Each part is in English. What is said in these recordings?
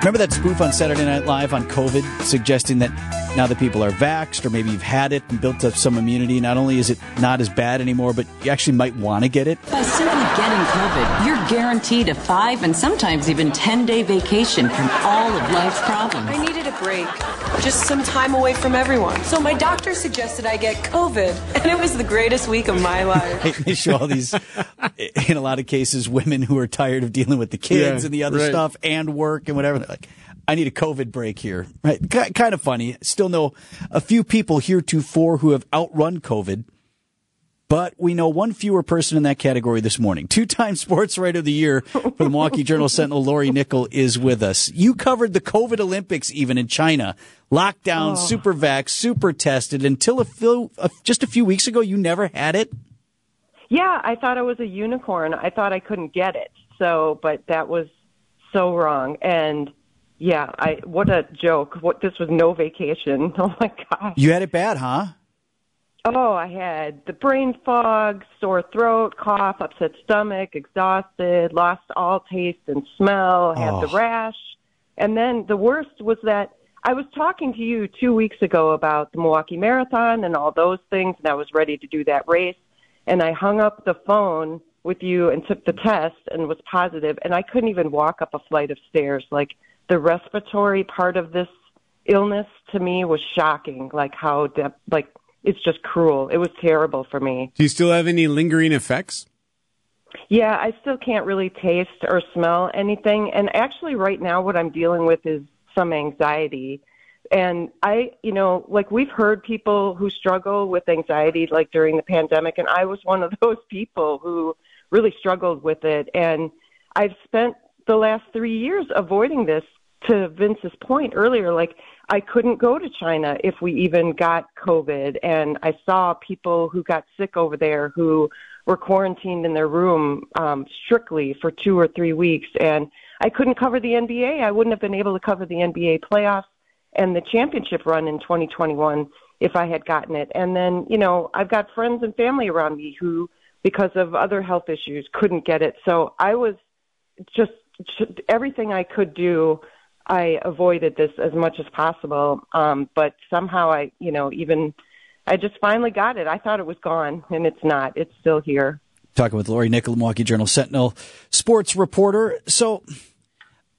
Remember that spoof on Saturday Night Live on COVID suggesting that now that people are vaxxed or maybe you've had it and built up some immunity, not only is it not as bad anymore, but you actually might want to get it? By simply getting COVID, you're guaranteed a five and sometimes even 10 day vacation from all of life's problems. I needed a break, just some time away from everyone. So my doctor suggested I get COVID, and it was the greatest week of my life. they show all these, in a lot of cases, women who are tired of dealing with the kids Yeah, and the other right. stuff and work and whatever. They're like, I need a COVID break here. Right? K- kind of funny. Still know a few people heretofore who have outrun COVID. But we know one fewer person in that category this morning. Two-time Sports Writer of the Year for the Milwaukee Journal Sentinel, Lori Nickel, is with us. You covered the COVID Olympics even in China. Lockdown, oh. super vax, super tested. Until a few, just a few weeks ago, you never had it? Yeah, I thought I was a unicorn. I thought I couldn't get it. So, but that was so wrong. And yeah, I what a joke. What this was no vacation. Oh my gosh. You had it bad, huh? Oh, I had the brain fog, sore throat, cough, upset stomach, exhausted, lost all taste and smell, had the Oh. rash. And then the worst was that I was talking to you two weeks ago about the Milwaukee Marathon and all those things, and I was ready to do that race. And I hung up the phone with you and took the test and was positive, and I couldn't even walk up a flight of stairs. Like the respiratory part of this illness to me was shocking. Like how, de- like, it's just cruel. It was terrible for me. Do you still have any lingering effects? Yeah, I still can't really taste or smell anything. And actually, right now, what I'm dealing with is some anxiety. And I, you know, like we've heard people who struggle with anxiety like during the pandemic, and I was one of those people who really struggled with it. And I've spent the last three years avoiding this to Vince's point earlier. Like, I couldn't go to China if we even got COVID. And I saw people who got sick over there who were quarantined in their room um, strictly for two or three weeks. And I couldn't cover the NBA. I wouldn't have been able to cover the NBA playoffs and the championship run in 2021 if I had gotten it. And then, you know, I've got friends and family around me who, because of other health issues, couldn't get it. So I was just everything I could do. I avoided this as much as possible. Um, but somehow I, you know, even I just finally got it. I thought it was gone, and it's not. It's still here. Talking with Lori Nickel, Milwaukee Journal Sentinel sports reporter. So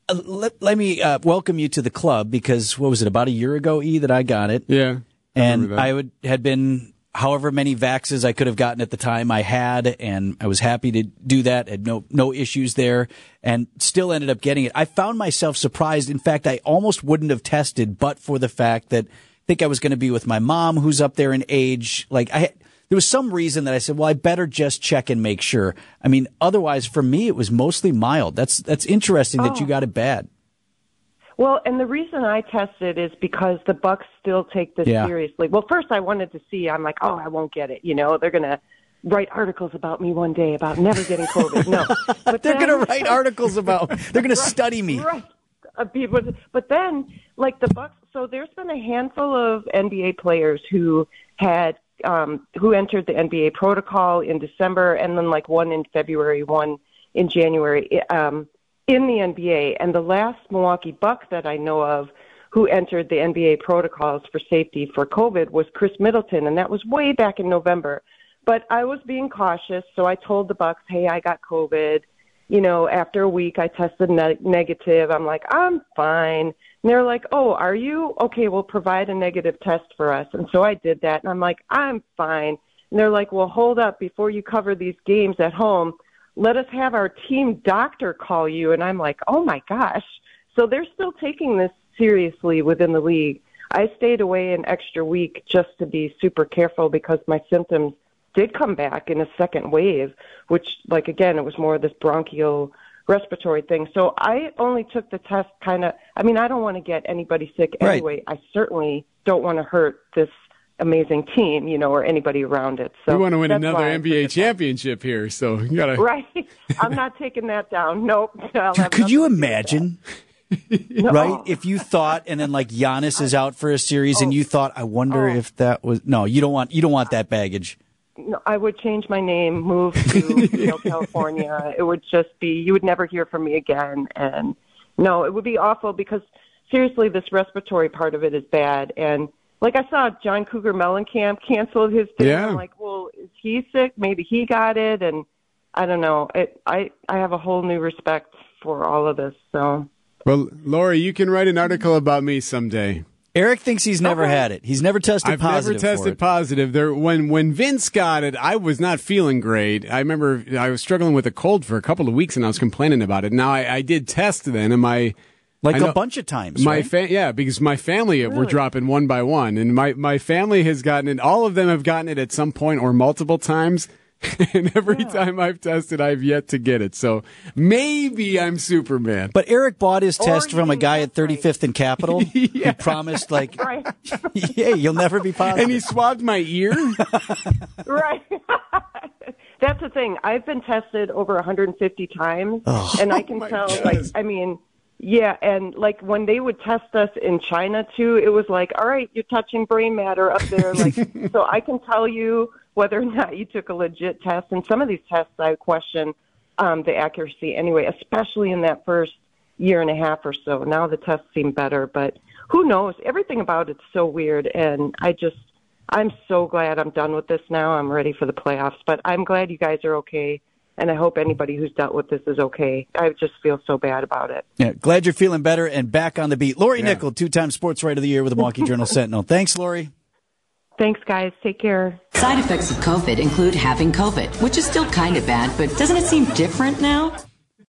uh, let, let me uh, welcome you to the club because what was it, about a year ago, E, that I got it? Yeah. and remember. I would had been however many vaxes I could have gotten at the time I had, and I was happy to do that. Had no no issues there, and still ended up getting it. I found myself surprised. In fact, I almost wouldn't have tested, but for the fact that I think I was going to be with my mom, who's up there in age. Like I. There was some reason that I said, "Well, I better just check and make sure." I mean, otherwise, for me, it was mostly mild. That's that's interesting that you oh. got it bad. Well, and the reason I tested is because the Bucks still take this Yeah. seriously. Well, first I wanted to see. I'm like, oh, I won't get it. You know, they're gonna write articles about me one day about never getting COVID. No, but They're then- going to write articles about. They're going to study me. Right. Uh, people, but then, like the Bucks. So there's been a handful of NBA players who had um, who entered the NBA protocol in December, and then like one in February, one in January um, in the NBA. And the last Milwaukee Buck that I know of who entered the NBA protocols for safety for COVID was Khris Middleton, and that was way back in November. But I was being cautious, so I told the Bucks, "Hey, I got COVID." you know, after a week I tested ne- negative. I'm like, I'm fine. And they're like, oh, are you? Okay, well, provide a negative test for us. And so I did that. And I'm like, I'm fine. And they're like, well, hold up. Before you cover these games at home, let us have our team doctor call you. And I'm like, oh my gosh. So they're still taking this seriously within the league. I stayed away an extra week just to be super careful because my symptoms did come back in a second wave, which, like, again, it was more of this bronchial respiratory thing. So I only took the test kind of, I mean, I don't want to get anybody sick Right. anyway. I certainly don't want to hurt this amazing team, you know, or anybody around it. So we want to win another why I took the NBA test. championship here, so you gotta. Right. I'm not taking that down. Nope. I'll Could you nothing to do with that. imagine? No. right? If you thought, and then like Giannis is out for a series, and oh. you thought, I wonder Oh. if that was no. You don't want you don't want that baggage. No, I would change my name, move to you know, California. It would just be you would never hear from me again, and no, it would be awful because seriously, this respiratory part of it is bad. And like I saw John Cougar Mellencamp canceled his thing. Yeah. I'm like, well, is he sick? Maybe he got it, and I don't know. It, I I have a whole new respect for all of this. So Well, Lori, you can write an article about me someday. Eric thinks he's never Okay. had it. He's never tested positive. I've never positive for tested it. positive. There, when when Vince got it, I was not feeling great. I remember I was struggling with a cold for a couple of weeks, and I was complaining about it. Now I, I did test then, and my like I a know- bunch of times. My right? fa- yeah, because my family were dropping one by one, and my my family has gotten it. All of them have gotten it at some point or multiple times. and every time I've tested, I've yet to get it. So maybe I'm Superman. But Eric bought his test you from a guy at just, like- 35th and Capitol who promised, like, right, hey, you'll never be positive. and he swabbed my ear. right. That's the thing. I've been tested over 150 times, and I oh can my tell. God. Like, I mean, yeah, and like when they would test us in China too, it was like, all right, you're touching brain matter up there. Like, so I can tell you whether or not you took a legit test. And some of these tests, I question um, the accuracy anyway, especially in that first year and a half or so. Now the tests seem better, but who knows? Everything about it's so weird, and I just. I'm so glad I'm done with this now. I'm ready for the playoffs, but I'm glad you guys are okay, and I hope anybody who's dealt with this is okay. I just feel so bad about it. Yeah, glad you're feeling better and back on the beat. Lori Nickel, two time Sports Writer of the Year with the Milwaukee Journal Sentinel. Thanks, Lori. Thanks, guys. Take care. Side effects of COVID include having COVID, which is still kind of bad, but doesn't it seem different now?